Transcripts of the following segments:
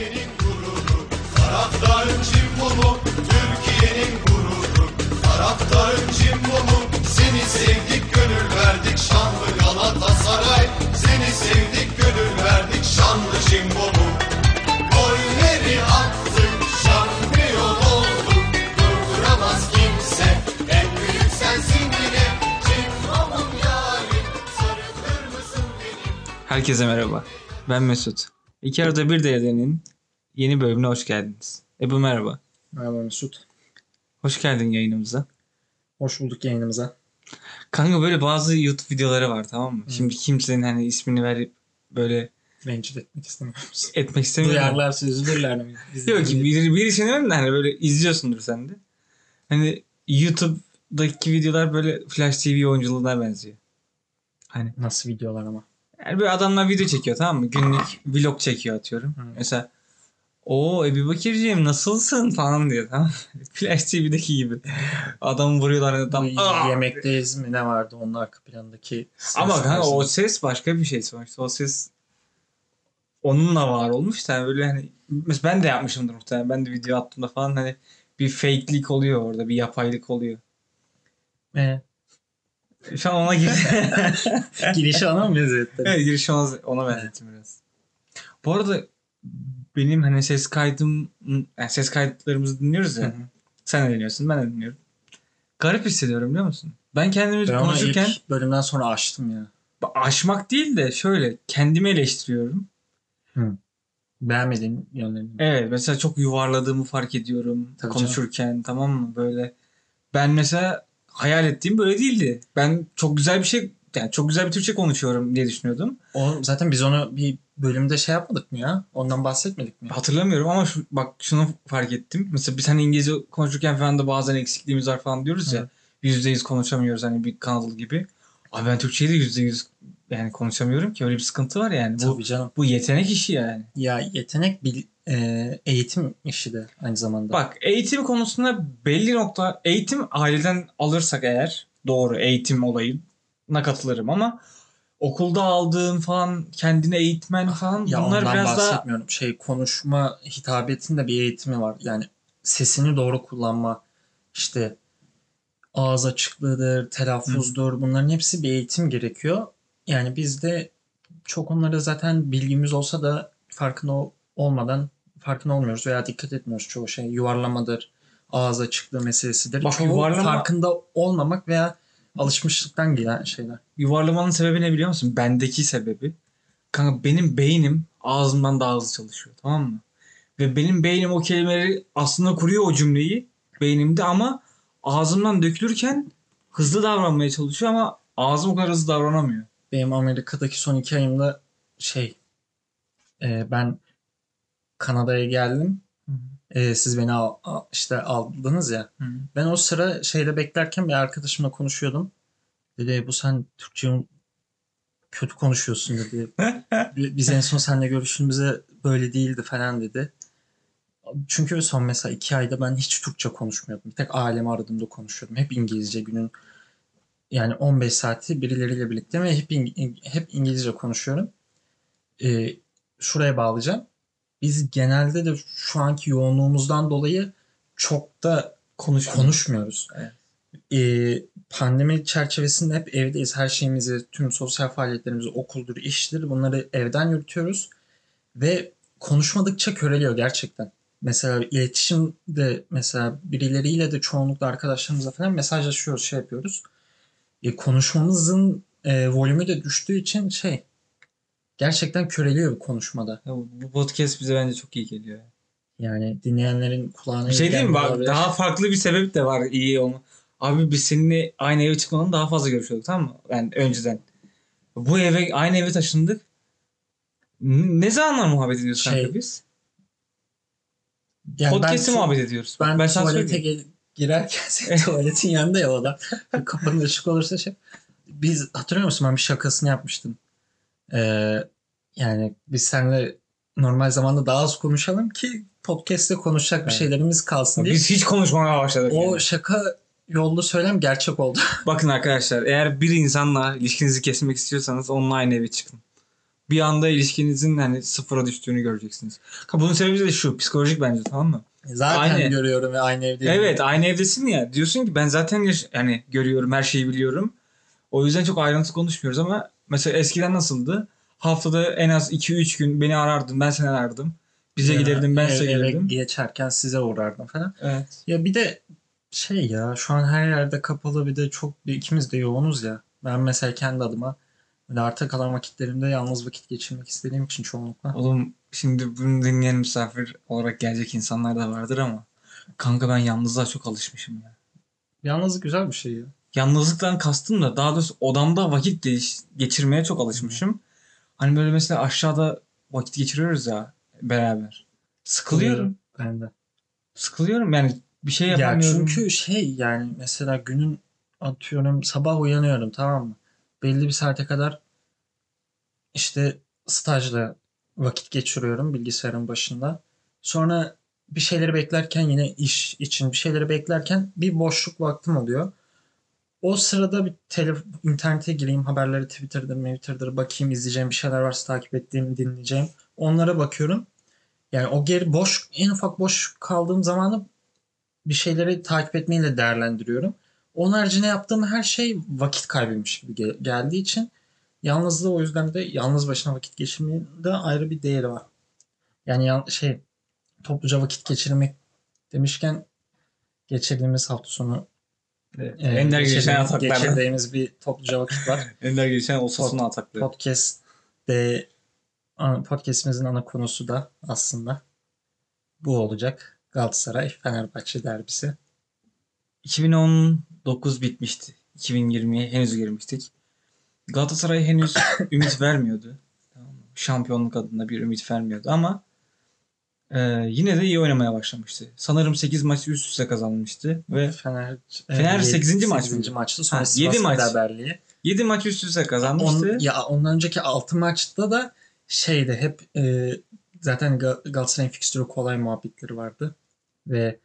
Türkiye'nin gururu Taraftarın cimbomu Türkiye'nin gururu. Taraftarın cimbomu Seni sevdik gönül verdik şanlı Galatasaray. Seni sevdik gönül verdik şanlı cimbomu Golleri attık şampiyon olduk Durduramaz kimse En büyük sensin yine. Cimbomum yarim Herkese merhaba. Ben Mesut. İki arada bir değerinin yeni bölümüne hoş geldiniz. Ebu merhaba. Merhaba Mesut. Hoş geldin yayınımıza. Hoş bulduk yayınımıza. Kanka böyle bazı YouTube videoları var tamam mı? Şimdi kimsenin hani ismini verip böyle Rencide etmek istemiyorum. etmek istemiyorum. Duyarlarsa üzülürler mi? Yok ki bir, bir işini de hani böyle izliyorsundur sen de. Hani YouTube'daki videolar böyle Flash TV oyunculuğuna benziyor. Hani Nasıl videolar ama. yani böyle adamlar video çekiyor tamam mı? Günlük vlog çekiyor atıyorum. Hı. Mesela o Ebu Bakir'ciğim nasılsın falan diyor tamam? Flash TV'deki gibi. Adamı vuruyorlar adam. Bu "Aa!" Yemekteyiz mi ne vardı onun arka plandaki ses Ama kanka o ses başka bir şey sonuçta. O ses onunla var olmuş da yani böyle hani mesela ben de yapmışımdır muhtemelen. Ben de video attığımda falan hani bir fake'lik oluyor orada. Bir yapaylık oluyor. Ee, Şu an ona gir. girişi ana mı benzetti? evet giriş ona, ona benzettim biraz. Bu arada benim hani ses kaydım yani ses kayıtlarımızı dinliyoruz Hı ya. hı. Sen de dinliyorsun ben de dinliyorum. Garip hissediyorum biliyor musun? Ben kendimi Ben onu konuşurken ilk bölümden sonra açtım ya. aşmak değil de şöyle kendimi eleştiriyorum. Beğenmediğim yönlerini. Evet mesela çok yuvarladığımı fark ediyorum Tabii konuşurken tamam mı böyle. Ben mesela hayal ettiğim böyle değildi. Ben çok güzel bir şey yani çok güzel bir Türkçe konuşuyorum diye düşünüyordum. O, zaten biz onu bir bölümde şey yapmadık mı ya? Ondan bahsetmedik mi? Hatırlamıyorum ama şu, bak şunu fark ettim. Mesela biz hani İngilizce konuşurken falan da bazen eksikliğimiz var falan diyoruz ya. Yüzde yüz konuşamıyoruz hani bir kanal gibi. Abi ben Türkçeyi de yüzde yüz yani konuşamıyorum ki öyle bir sıkıntı var yani. Bu, Tabii canım. bu yetenek işi yani. Ya yetenek bil, e, eğitim işi de aynı zamanda. Bak eğitim konusunda belli nokta eğitim aileden alırsak eğer doğru eğitim olayına katılırım ama okulda aldığın falan kendine eğitmen falan Ya bunlar ondan biraz daha bahsetmiyorum. Şey konuşma hitabetinde bir eğitimi var. Yani sesini doğru kullanma, işte ağız açıklığıdır, telaffuzdur. Bunların hepsi bir eğitim gerekiyor. Yani bizde çok onlara zaten bilgimiz olsa da farkında ol- olmadan farkında olmuyoruz veya dikkat etmiyoruz çoğu şey. Yuvarlamadır, ağız açıklığı meselesidir. Bak Çoğu yuvarlama- farkında olmamak veya alışmışlıktan gelen şeyler. yuvarlamanın sebebi ne biliyor musun? Bendeki sebebi. Kanka benim beynim ağzımdan daha hızlı çalışıyor tamam mı? Ve benim beynim o kelimeleri aslında kuruyor o cümleyi beynimde ama ağzımdan dökülürken hızlı davranmaya çalışıyor ama ağzım o kadar hızlı davranamıyor. Benim Amerika'daki son iki ayımda şey e, ben Kanada'ya geldim. E, siz beni al- al- işte aldınız ya. Hı. Ben o sıra şeyde beklerken bir arkadaşımla konuşuyordum. Dedi bu sen Türkçe kötü konuşuyorsun dedi. Bi- Biz en son seninle görüştüğümüzde böyle değildi falan dedi. Çünkü son mesela iki ayda ben hiç Türkçe konuşmuyordum. Bir tek ailemi aradığımda konuşuyordum. Hep İngilizce günün yani 15 saati birileriyle birlikte ve hep, İng- hep İngilizce konuşuyorum. Ee, şuraya bağlayacağım. Biz genelde de şu anki yoğunluğumuzdan dolayı çok da Konuşmuyor. konuşmuyoruz. Evet. Ee, pandemi çerçevesinde hep evdeyiz. Her şeyimizi, tüm sosyal faaliyetlerimizi, okuldur, iştir bunları evden yürütüyoruz. Ve konuşmadıkça köreliyor gerçekten. Mesela iletişimde mesela birileriyle de çoğunlukla arkadaşlarımızla falan mesajlaşıyoruz, şey yapıyoruz. E, konuşmamızın e, volümü de düştüğü için şey gerçekten köreliyor bu konuşmada. Ya bu podcast bize bence çok iyi geliyor. Yani dinleyenlerin kulağına Bir şey diyeyim mi? Bak, olabilir. daha farklı bir sebep de var iyi olma. Abi biz seninle aynı eve çıkmadan daha fazla görüşüyorduk tamam mı? Yani önceden. Bu eve aynı eve taşındık. Ne zamanlar muhabbet ediyoruz Şey, kanka biz? Yani ben Podcast'ı tu- muhabbet ediyoruz. Ben, sana tuvalete gel- girerken senin tuvaletin yanında ya o da. Kapının ışık olursa şey. Biz hatırlıyor musun ben bir şakasını yapmıştım. Ee, yani biz seninle normal zamanda daha az konuşalım ki podcast'te konuşacak bir şeylerimiz kalsın diye. Biz hiç konuşmamaya başladık. O yani. şaka yollu söylem gerçek oldu. Bakın arkadaşlar eğer bir insanla ilişkinizi kesmek istiyorsanız onunla aynı eve çıkın. bir anda ilişkinizin hani sıfıra düştüğünü göreceksiniz. Bunun sebebi de şu psikolojik bence tamam mı? Zaten Aynı. görüyorum ve aynı evdeyim. Evet aynı evdesin ya. Diyorsun ki ben zaten yani görüyorum her şeyi biliyorum. O yüzden çok ayrıntı konuşmuyoruz ama mesela eskiden nasıldı? Haftada en az 2-3 gün beni arardın ben seni arardım. Bize Ya, gelirdim ben ev- size eve gelirdim. geçerken size uğrardım falan. Evet. Ya bir de şey ya şu an her yerde kapalı bir de çok bir ikimiz de yoğunuz ya. Ben mesela kendi adıma böyle arta kalan vakitlerimde yalnız vakit geçirmek istediğim için çoğunlukla. Oğlum şimdi bunu dinleyen misafir olarak gelecek insanlar da vardır ama kanka ben yalnızlığa çok alışmışım ya. Yalnız güzel bir şey ya. Yalnızlıktan kastım da daha doğrusu odamda vakit geç- geçirmeye çok alışmışım. Hani böyle mesela aşağıda vakit geçiriyoruz ya beraber. Sıkılıyorum. Ben de. Sıkılıyorum yani bir şey Ya yapamıyorum. çünkü şey yani mesela günün atıyorum sabah uyanıyorum tamam mı? Belli bir saate kadar işte stajla vakit geçiriyorum bilgisayarın başında. Sonra bir şeyleri beklerken yine iş için bir şeyleri beklerken bir boşluk vaktim oluyor. O sırada bir telef internete gireyim haberleri Twitter'dır, Twitter'dır bakayım izleyeceğim bir şeyler varsa takip ettiğim dinleyeceğim. Onlara bakıyorum. Yani o geri boş en ufak boş kaldığım zamanı bir şeyleri takip etmeyle değerlendiriyorum. Onun haricinde yaptığım her şey vakit kaybıymış gibi gel- geldiği için yalnızlığı o yüzden de yalnız başına vakit geçirmenin de ayrı bir değeri var. Yani yan- şey topluca vakit geçirmek demişken geçirdiğimiz hafta sonu Evet. Ender geçen geçirdiğimiz- ataklardan. geçirdiğimiz bir topluca vakit var. Ender geçen olsasını ataklı. Podcast'te ana- podcast'imizin ana konusu da aslında bu olacak. Galatasaray Fenerbahçe derbisi. 2019 bitmişti. 2020'ye henüz girmiştik. Galatasaray henüz ümit vermiyordu. Şampiyonluk adına bir ümit vermiyordu ama e, yine de iyi oynamaya başlamıştı. Sanırım 8 maç üst üste kazanmıştı ve Fener, Fener yedi- sekizinci maç sekizinci mıydı? maçtı. Sonra Ha, Sivas yedi maç. beraberliği. 7 maç üst üste On, kazanmıştı. ya ondan önceki 6 maçta da şeydi hep e, zaten Ga- Galatasaray'ın fikstürü kolay muhabbetleri vardı. Ve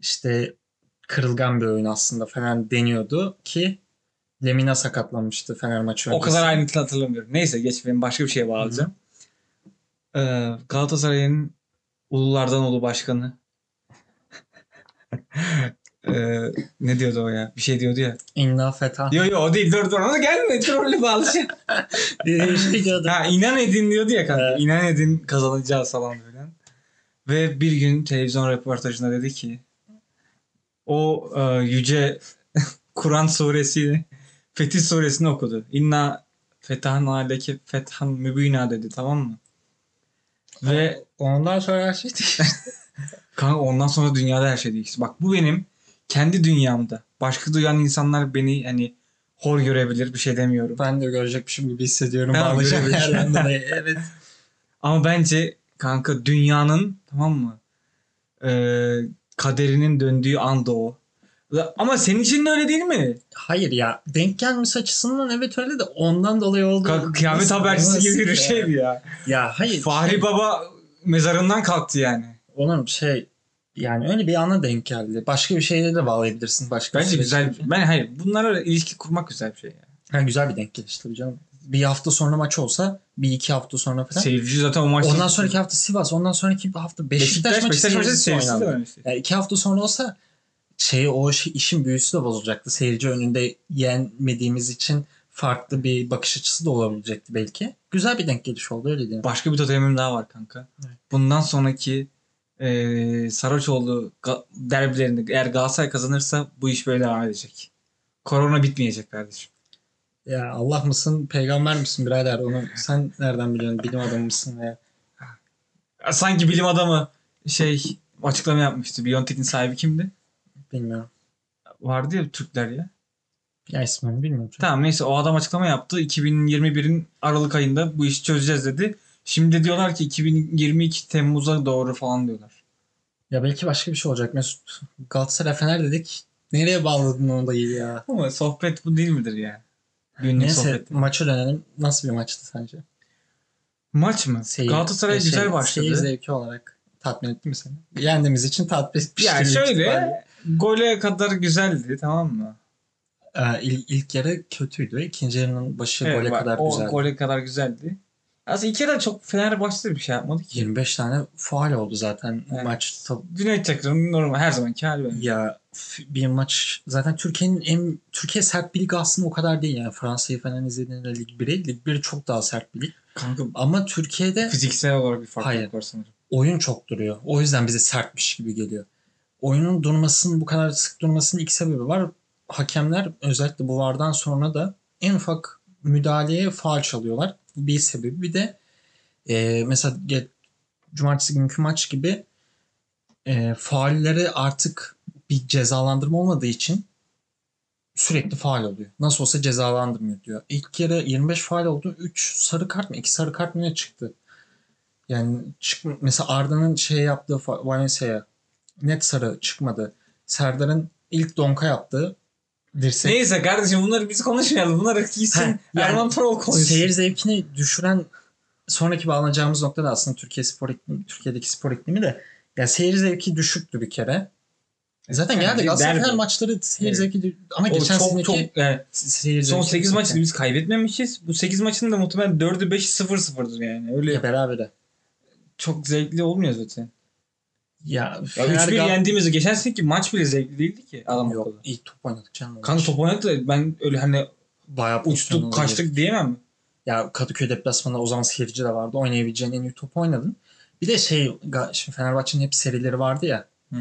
işte kırılgan bir oyun aslında Fener deniyordu ki Lemina sakatlanmıştı Fener maçı O öncesi. kadar ayrıntılı hatırlamıyorum. Neyse geç ben başka bir şeye bağlayacağım. Ee, Galatasaray'ın ululardan ulu başkanı Ee, ne diyordu o ya? Bir şey diyordu ya. İnna Fetha. Yo yo o değil dur dur ona gelme trollü bağlayacağım. bir şey diyordu. ha inan edin diyordu ya kanka. Evet. İnan edin kazanacağız falan falan. Ve bir gün televizyon röportajında dedi ki o e, yüce Kur'an suresi Fetih suresini okudu. İnna fetahna aleke fethan mübina dedi tamam mı? Ve Ondan sonra her şey değişti. kanka ondan sonra dünyada her şey değişti. Bak bu benim kendi dünyamda. Başka duyan insanlar beni hani hor görebilir bir şey demiyorum. ben de görecekmişim gibi hissediyorum. Tamam, Bağlayacağım görebilirsin. yerden dolayı. Evet. Ama bence kanka dünyanın tamam mı? Ee, kaderinin döndüğü anda o. Ama senin için de öyle değil mi? Hayır ya denk gelmesi açısından evet öyle de ondan dolayı oldu. Kanka, kıyamet Nasıl- habercisi gibi bir nasıl şeydi ya. Ya hayır. Fahri şey, Baba mezarından kalktı yani. Onun şey yani öyle bir ana denk geldi. Başka bir şeyle de bağlayabilirsin. Başka Bence bir güzel. süreç. Ben hayır bunlara ilişki kurmak güzel bir şey yani. Ha, güzel bir denk geliş tabii canım. Bir hafta sonra maç olsa bir iki hafta sonra falan. Seyirci zaten o maçta Ondan sonraki hafta Sivas. Ondan sonraki hafta Beşiktaş, Beşiktaş, maçı Beşiktaş maçı de oynandı. Yani iki hafta sonra olsa şey o şey, işin büyüsü de bozulacaktı. Seyirci önünde yenmediğimiz için farklı bir bakış açısı da olabilecekti belki. Güzel bir denk geliş oldu öyle diyeyim. Başka bir totemim daha var kanka. Evet. Bundan sonraki e, Saraçoğlu derbilerinde eğer Galatasaray kazanırsa bu iş böyle devam edecek. Korona bitmeyecek kardeşim. Ya Allah mısın peygamber misin birader onu sen nereden biliyorsun bilim adamı mısın ya? Ya Sanki bilim adamı şey açıklama yapmıştı. Biontech'in sahibi kimdi? Bilmiyorum. Vardı ya Türkler ya. Ya ismini bilmiyorum. Tamam neyse o adam açıklama yaptı. 2021'in Aralık ayında bu işi çözeceğiz dedi. Şimdi diyorlar ki 2022 Temmuz'a doğru falan diyorlar. Ya belki başka bir şey olacak Mesut. Galatasaray Fener dedik. Nereye bağladın onu da iyi ya. Ama sohbet bu değil midir ya? Günlük Neyse sohbet. maça dönelim. Nasıl bir maçtı sence? Maç mı? Seyir- Galatasaray e, şey, güzel başladı. Seyir zevki olarak tatmin etti mi seni? Yendiğimiz için tatmin etmiştir. Yani şöyle gole kadar güzeldi tamam mı? Ee, il- ilk yarı kötüydü. İkinci yarının başı Evet, gole bak, kadar o güzeldi. gole kadar güzeldi. Aslında iki kere çok Fenerbahçe'de bir şey yapmadı ki. 25 tane faal oldu zaten Evet. maçta. Cüneyt Çakır'ın normal her zamanki hali bence. Ya bir maç zaten Türkiye'nin en Türkiye sert bir lig aslında o kadar değil yani Fransa'yı falan izlediğinde lig 1'i lig 1 çok daha sert bir lig. Kanka Ama Türkiye'de fiziksel olarak bir farklılık var sanırım. oyun çok duruyor. O yüzden bize sertmiş gibi geliyor. Oyunun durmasının bu kadar sık durmasının iki sebebi var. Hakemler özellikle bu vardan sonra da en ufak müdahaleye faal çalıyorlar. Bu bir sebebi. Bir de e, mesela cumartesi günkü maç gibi e, faulleri artık bir cezalandırma olmadığı için sürekli faal oluyor. Nasıl olsa cezalandırmıyor diyor. İlk yarı 25 faal oldu. 3 sarı kart mı? 2 sarı kart mı ne çıktı? Yani çık mesela Arda'nın şey yaptığı Valencia'ya net sarı çıkmadı. Serdar'ın ilk donka yaptığı dirsek. Neyse kardeşim bunları biz konuşmayalım. Bunları gitsin yani Erman Torol konuşsun. Seyir zevkini düşüren sonraki bağlanacağımız nokta da aslında Türkiye spor iklimi, Türkiye'deki spor iklimi de yani seyir zevki düşüktü bir kere. Zaten Yani geldi Galatasaray. Fener maçları seyir Evet. zevki ama O geçen çok seneki çok yani seyir son zevki 8 yüksekti. maçı biz kaybetmemişiz. Bu 8 maçın da muhtemelen 4'ü 5'i 0-0'dır yani. Öyle ya berabere. çok zevkli olmuyor zaten. Ya, Ya Fener 3-1 Gal- yendiğimizde geçen seneki maç bile zevkli değildi ki adam Yok akıllı. iyi top oynadık canım. Kanka top oynadık da ben öyle hani Bayağı uçtuk kaçtık diyemem. Ya Kadıköy deplasmanında o zaman seyirci de vardı. Oynayabileceğin en iyi top oynadın. Bir de şey şimdi Fenerbahçe'nin hep serileri vardı ya. Hı.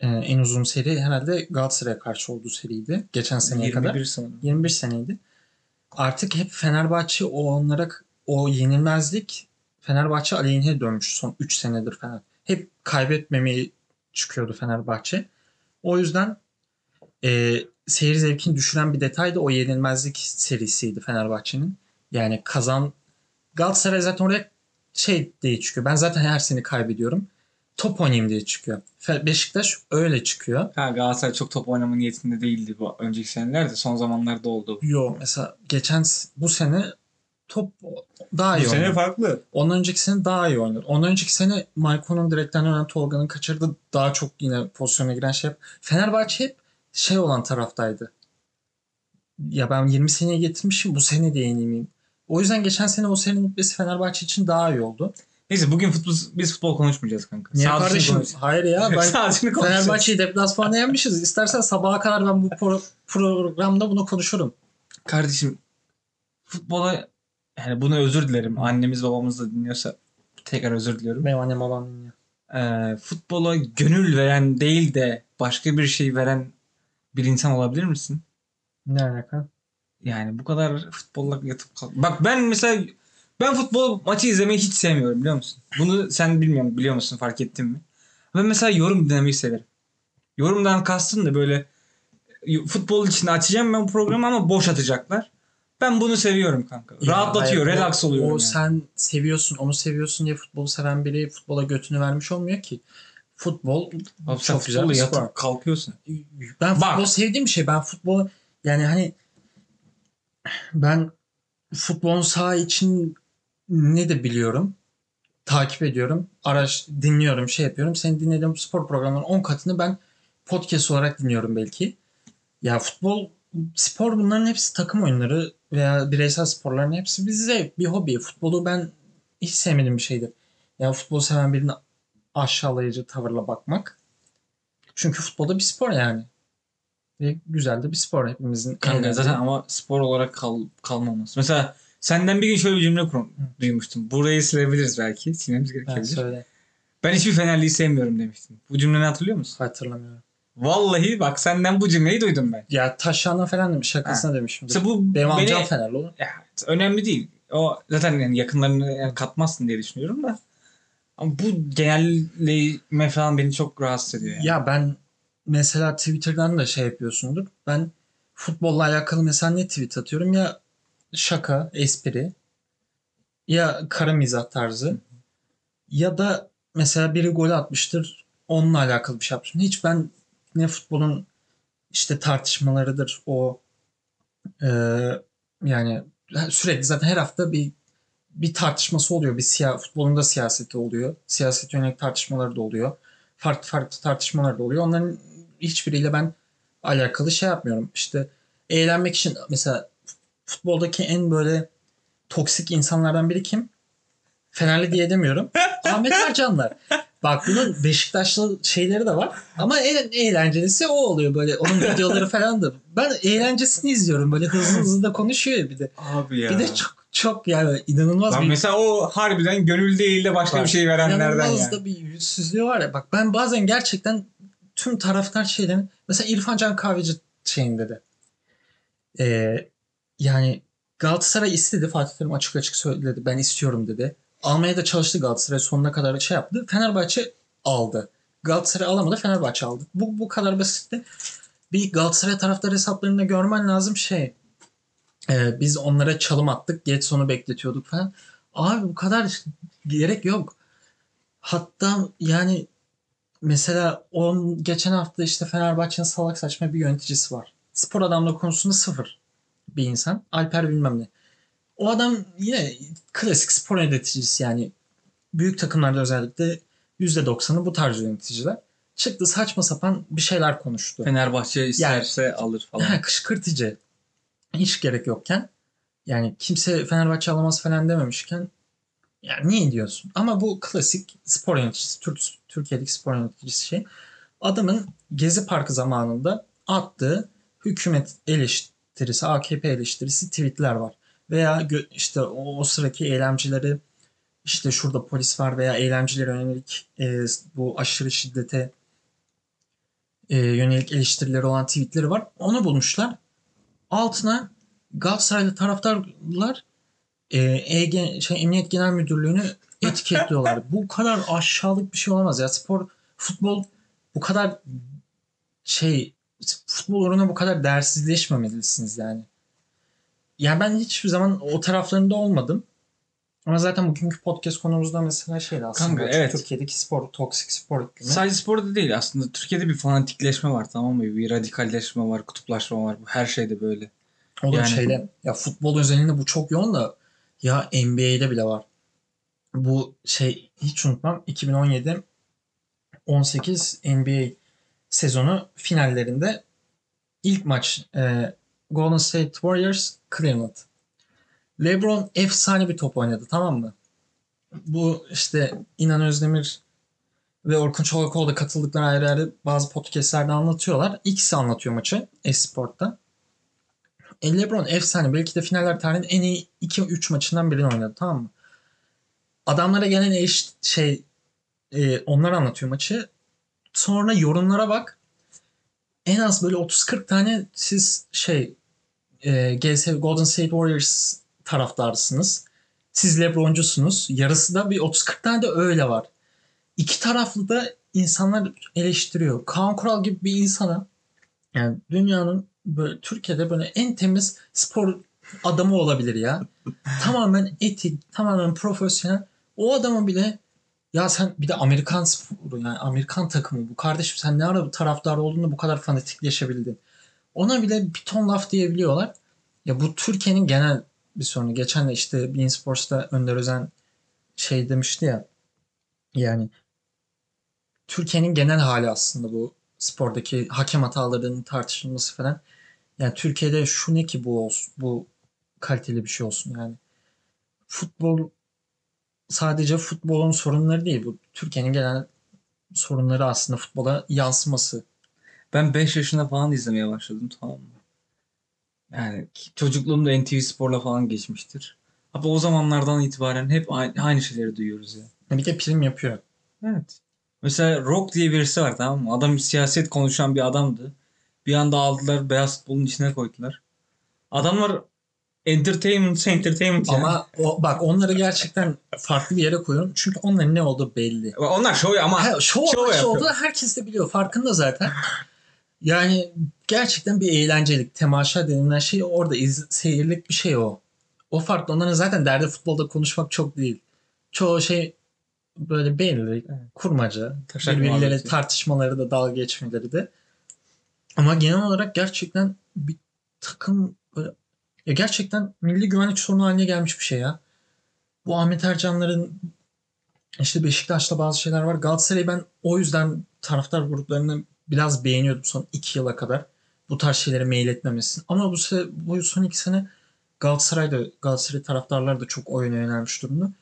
Ee, en uzun seri herhalde Galatasaray'a karşı olduğu seriydi. Geçen seneye 21 kadar. sanırım. 21 seneydi. Artık hep Fenerbahçe o onlara o yenilmezlik Fenerbahçe aleyhine dönmüş son 3 senedir falan. Hep kaybetmemeyi çıkıyordu Fenerbahçe. O yüzden e, seyir zevkini düşüren bir detay da o yenilmezlik serisiydi Fenerbahçe'nin. Yani kazan Galatasaray zaten oraya şey diye çıkıyor. Ben zaten her sene kaybediyorum. Top oynayayım diye çıkıyor. Beşiktaş öyle çıkıyor. Ha Galatasaray çok top oynama niyetinde değildi bu önceki senelerde. Son zamanlarda oldu. Yo mesela geçen bu sene top daha iyi Bu sene oynadı. farklı. Ondan önceki sene daha iyi oynadı. Ondan önceki sene Marco'nun direkten önen Tolga'nın kaçırdığı daha çok yine pozisyona giren şey. Fenerbahçe hep şey olan taraftaydı. Ya ben 20 seneye getirmişim bu sene de yenilmeyeyim. O yüzden geçen sene o senenin bitmesi Fenerbahçe için daha iyi oldu. Neyse bugün futbol, biz futbol konuşmayacağız kanka. Niye Sağ dışını kardeşim? Hayır ya ben Sağ dışını konuşacağız. Fenerbahçe'yi deplasmanda yenmişiz. İstersen sabaha kadar ben bu pro- programda bunu konuşurum. Kardeşim futbola yani buna özür dilerim. Annemiz babamız da dinliyorsa tekrar özür diliyorum. Benim annem babam dinliyor. Ee, futbola gönül veren değil de başka bir şey veren bir insan olabilir misin? Ne alaka? Yani bu kadar futbolla yatıp kalk. Bak ben mesela ben futbol maçı izlemeyi hiç sevmiyorum biliyor musun? Bunu sen bilmiyorum biliyor musun fark ettin mi? Ben mesela yorum dinlemeyi severim. Yorumdan kastım da böyle futbol için açacağım ben programı ama boş atacaklar. Ben bunu seviyorum kanka. Ya Rahatlatıyor, hayır, o- relax oluyorum. O yani. sen seviyorsun, onu seviyorsun diye futbolu seven biri futbola götünü vermiş olmuyor ki. Futbol Abi çok güzel bir yatıp spor. kalkıyorsun. Ben Bak. futbol sevdiğim bir şey. Ben futbol yani hani ben futbolun saha için ne de biliyorum. Takip ediyorum. Araç dinliyorum, şey yapıyorum. Senin dinlediğin spor programlarının 10 katını ben podcast olarak dinliyorum belki. Ya futbol, spor bunların hepsi takım oyunları veya bireysel sporların hepsi bir zevk, bir hobi. Futbolu ben hiç sevmediğim bir şeydir. Ya futbol seven birine aşağılayıcı tavırla bakmak. Çünkü futbolda bir spor yani. Ve güzel de bir spor hepimizin. Kanka zaten ama spor olarak kal, kalmaması. Mesela senden bir gün şöyle bir cümle kur, duymuştum. Burayı silebiliriz belki. Silmemiz gerekebilir. söyle. ben hiçbir Fenerli'yi sevmiyorum demiştim. Bu cümleni hatırlıyor musun? Hatırlamıyorum. Vallahi bak senden bu cümleyi duydum ben. Ya Taşyan'dan falan demiş. Şakasına demişim. İşte bu Benim beni, amcam Fenerli oğlum. Ya, önemli değil. O zaten yani yakınlarını yani katmazsın diye düşünüyorum da. Ama bu genelleme falan beni çok rahatsız ediyor. Yani. Ya ben mesela Twitter'dan da şey yapıyorsundur. Ben futbolla alakalı mesela ne tweet atıyorum ya şaka, espri ya kara mizah tarzı ya da mesela biri gol atmıştır onunla alakalı bir şey yapmışım. Hiç ben ne futbolun işte tartışmalarıdır o e, yani sürekli zaten her hafta bir bir tartışması oluyor. Bir siya, futbolun da siyaseti oluyor. Siyaset yönelik tartışmaları da oluyor. Farklı farklı tartışmalar da oluyor. Onların hiçbiriyle ben alakalı şey yapmıyorum. İşte eğlenmek için mesela futboldaki en böyle toksik insanlardan biri kim? Fenerli diye demiyorum. Ahmet Ercanlar. Bak bunun Beşiktaşlı şeyleri de var. Ama en eğlencelisi o oluyor böyle. Onun videoları falan da. Ben eğlencesini izliyorum. Böyle hızlı hızlı da konuşuyor ya bir de. Abi ya. Bir de çok çok yani inanılmaz Lan bir mesela o harbiden gönül değil de başka Bak, bir şey verenlerden İnanılmaz yani. da bir yüzsüzlüğü var ya. Bak ben bazen gerçekten tüm taraftar şeylerin mesela İrfan Can Kahveci şeyinde de ee, yani Galatasaray istedi. Fatih Terim açık açık söyledi. Ben istiyorum dedi. Almaya da çalıştı Galatasaray sonuna kadar şey yaptı. Fenerbahçe aldı. Galatasaray alamadı. Fenerbahçe aldı. Bu, bu kadar basitti. Bir Galatasaray taraftar hesaplarında görmen lazım şey. ee, biz onlara çalım attık. Getson'u bekletiyorduk falan. Abi bu kadar gerek yok. Hatta yani mesela on geçen hafta işte Fenerbahçe'nin salak saçma bir yöneticisi var. Spor adamla konusunda sıfır bir insan. Alper bilmem ne. O adam yine klasik spor yöneticisi yani büyük takımlarda özellikle %90'ı bu tarz yöneticiler. Çıktı saçma sapan bir şeyler konuştu. Fenerbahçe isterse alır falan. Ha, kışkırtıcı. Hiç gerek yokken yani kimse Fenerbahçe alamaz falan dememişken yani niye diyorsun? Ama bu klasik spor yöneticisi, Türk, Türkiye'deki spor yöneticisi şey. Adamın Gezi Parkı zamanında attığı hükümet eleştirisi, AKP eleştirisi tweetler var. Veya işte o, o sıraki eylemcileri işte şurada polis var veya eylemcilere yönelik e, bu aşırı şiddete e, yönelik eleştirileri olan tweetleri var. Onu bulmuşlar. Altına Galatasaraylı taraftarlar e, EG, şey, Emniyet Genel Müdürlüğü'nü etiketliyorlar. bu kadar aşağılık bir şey olamaz ya. Spor, futbol bu kadar şey futbol uğruna bu kadar değersizleşmemelisiniz yani. Yani ben hiçbir zaman o taraflarında olmadım. Ama zaten bugünkü podcast konumuzda mesela şeydi aslında. Kanka, evet. Türkiye'deki spor, toksik spor iklimi. Sadece sporda değil aslında. Türkiye'de bir fanatikleşme var tamam mı? Bir radikalleşme var, kutuplaşma var. Her şeyde böyle. O da Yani- şeyde ya futbol özelinde bu çok yoğun da ya NBA'de bile var. Bu şey hiç unutmam 2017 18 NBA sezonu finallerinde ilk maç e, Golden State Warriors Cleveland. LeBron efsane bir top oynadı tamam mı? Bu işte İnan Özdemir ve Orkun Çolakoğlu da katıldıkları ayrı ayrı bazı podcastlerde anlatıyorlar. İkisi anlatıyor maçı Esport'ta. E, LeBron efsane. Belki de finaller tarihinin en iyi 2-3 maçından birini oynadı tamam mı? Adamlara gelen eş, şey e, onlar anlatıyor maçı. Sonra yorumlara bak. En az böyle 30-40 tane siz şey e, GS Golden State Warriors taraftarısınız. Siz LeBroncusunuz. Yarısı da bir 30-40 tane de öyle var. İki taraflı da insanlar eleştiriyor. Kaan Kural gibi bir insana yani dünyanın böyle Türkiye'de böyle en temiz spor adamı olabilir ya. tamamen etik, tamamen profesyonel. O adamı bile ya sen bir de Amerikan sporu yani Amerikan takımı bu kardeşim sen ne ara bu taraftar olduğunda bu kadar fanatikleşebildin. Ona bile bir ton laf diyebiliyorlar. Ya bu Türkiye'nin genel bir sorunu. Geçen de işte Bein Sports'ta Önder Özen şey demişti ya yani Türkiye'nin genel hali aslında bu spordaki hakem hatalarının tartışılması falan. Yani Türkiye'de şu ne ki bu olsun, bu kaliteli bir şey olsun yani. Futbol sadece futbolun sorunları değil. Bu Türkiye'nin genel sorunları aslında futbola yansıması. Ben 5 yaşında falan izlemeye başladım tamam mı? Yani çocukluğumda NTV Spor'la falan geçmiştir. Abi o zamanlardan itibaren hep aynı, şeyleri duyuyoruz ya. Bir de prim yapıyor. Evet. Mesela Rock diye birisi var tamam mı? Adam siyaset konuşan bir adamdı. Bir anda aldılar beyaz futbolun içine koydular. Adamlar entertainment entertainment yani. Ama o, bak onları gerçekten farklı bir yere koyuyorum. Çünkü onların ne olduğu belli. Onlar show ama Ha, şov, şov yapıyor. olduğunu herkes de biliyor. Farkında zaten. Yani gerçekten bir eğlencelik. Temaşa denilen şey orada iz, seyirlik bir şey o. O farklı. Onların zaten derdi futbolda konuşmak çok değil. Çoğu şey böyle belli. Kurmaca. Taşak birbirleri muhabbeti. tartışmaları da dalga geçmeleri de. Ama genel olarak gerçekten bir takım böyle ya gerçekten milli güvenlik sorunu haline gelmiş bir şey ya. Bu Ahmet Ercanların işte Beşiktaş'ta bazı şeyler var. Galatasaray'ı ben o yüzden taraftar gruplarını biraz beğeniyordum son iki yıla kadar. Bu tarz şeylere mail etmemesin. Ama bu, se- bu son iki sene Galatasaray'da Galatasaray taraftarlar da çok oyuna yönelmiş durumda.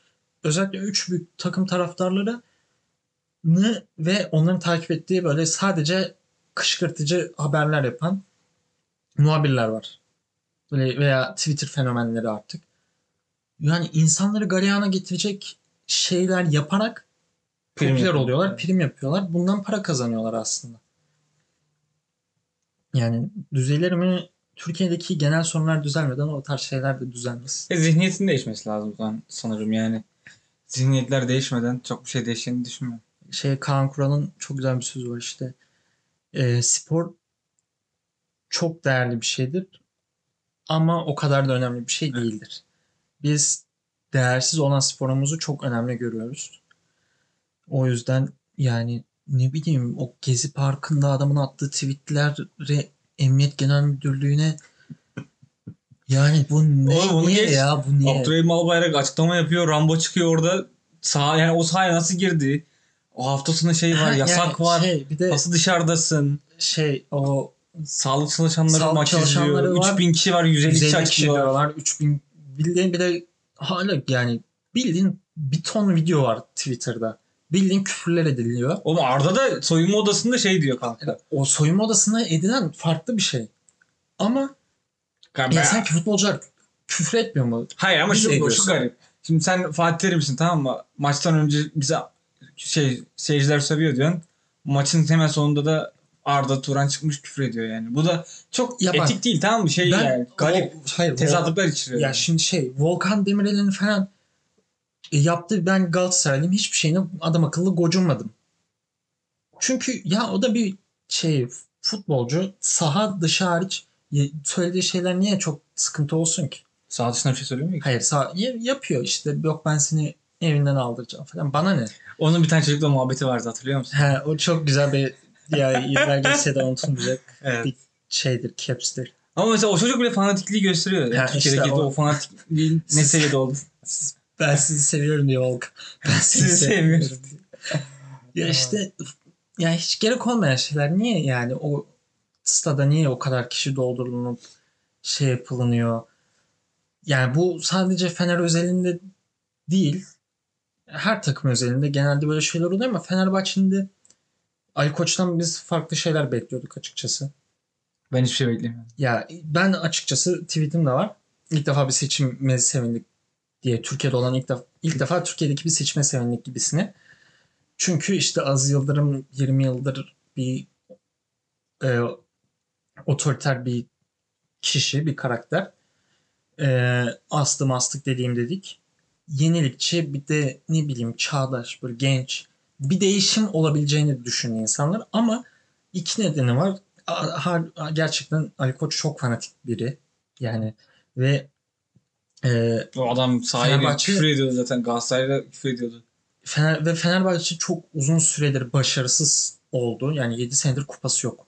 özellikle üç büyük takım taraftarları ve onların takip ettiği böyle sadece kışkırtıcı haberler yapan muhabirler var. Böyle veya Twitter fenomenleri artık. Yani insanları galeyana getirecek şeyler yaparak Prim popüler oluyorlar, prim yapıyorlar. Bundan para kazanıyorlar aslında. Yani düzelir mi? Türkiye'deki genel sorunlar düzelmeden o tarz şeyler de düzelmez. E, zihniyetin değişmesi lazım sanırım yani. Zihniyetler değişmeden çok bir şey değişeceğini düşünmüyorum. Şey Kaan Kural'ın çok güzel bir sözü var işte. Ee, spor çok değerli bir şeydir ama o kadar da önemli bir şey değildir. Biz değersiz olan sporumuzu çok önemli görüyoruz. O yüzden yani ne bileyim o Gezi Parkı'nda adamın attığı tweetleri Emniyet Genel Müdürlüğü'ne yani bu ne Oğlum onu niye geç. ya bu niye? Abdurrahim Albayrak açıklama yapıyor. Rambo çıkıyor orada. Sağ, yani o sahaya nasıl girdi? O hafta sonu şey var, Ha, yasak yani var. Şey, bir de Nasıl dışarıdasın? şey o Sağlık çalışanları Sağlık maç çalışanları izliyor. var. 3000 kişi var, 150, 150 kişi kişi var. diyorlar. 3000 bildiğin bir de hala yani bildiğin bir ton video var Twitter'da. Bildiğin küfürler ediliyor. Oğlum Arda da soyunma odasında şey diyor kanka. O soyunma odasında edilen farklı bir şey. Ama Kanka, ya ben- sanki futbolcular küfür etmiyor mu? Hayır ama şu, ediyoruz. şu garip. Şimdi sen Fatih Terim'sin tamam mı? Maçtan önce bize şey seyirciler sövüyor diyorsun. Maçın hemen sonunda da Arda Turan çıkmış küfür ediyor yani. Bu da çok Ya bak, etik değil tamam mı? Şey Ben yani garip o- hayır, tezatlıklar içeriyor. Ya şimdi şey Volkan Demirel'in falan yaptığı ben Galatasaraylıyım hiçbir şeyine adam akıllı gocunmadım. Çünkü ya o da bir şey futbolcu saha dışı hariç ya, söylediği şeyler niye çok sıkıntı olsun ki? Sağ dışına bir şey söylüyor mu? Hayır sağ ya- yapıyor işte yok ben seni evinden aldıracağım falan bana ne? Onun bir tane çocukla muhabbeti vardı hatırlıyor musun? He, o çok güzel bir ya yıllar geçse de unutulmayacak Evet. bir şeydir caps'tir. Ama mesela o çocuk bile fanatikliği gösteriyor. Yani Türkiye'deki işte o- o, fanatikliğin ne seviyede oldu? Ben sizi seviyorum diyor Volkan. Ben sizi Sizi sevmiyorum sevmiyorum. diyor. ya işte ya hiç gerek olmayan şeyler niye yani o stada niye o kadar kişi doldurulunup şey yapılınıyor? Yani bu sadece Fener özelinde değil. Her takım özelinde genelde böyle şeyler oluyor ama Fenerbahçe'nin de Ali Koç'tan biz farklı şeyler bekliyorduk açıkçası. Ben hiçbir şey beklemiyorum. Ya ben açıkçası tweetim de var. İlk defa bir seçime sevindik diye Türkiye'de olan ilk defa ilk defa Türkiye'deki bir seçime sevindik gibisine. Çünkü işte Az Yıldırım 20 yıldır bir e, otoriter bir kişi, bir karakter. E, astı mastık dediğim dedik. Yenilikçi bir de ne bileyim çağdaş, böyle genç bir değişim olabileceğini düşünüyor insanlar. Ama iki nedeni var. Gerçekten Ali Koç çok fanatik biri. Yani ve e, O adam Fenerbahçe- küfür ediyordu zaten. Galatasaray'da küfür ediyordu. Fener ve Fenerbahçe çok uzun süredir başarısız oldu. Yani 7 senedir kupası yok.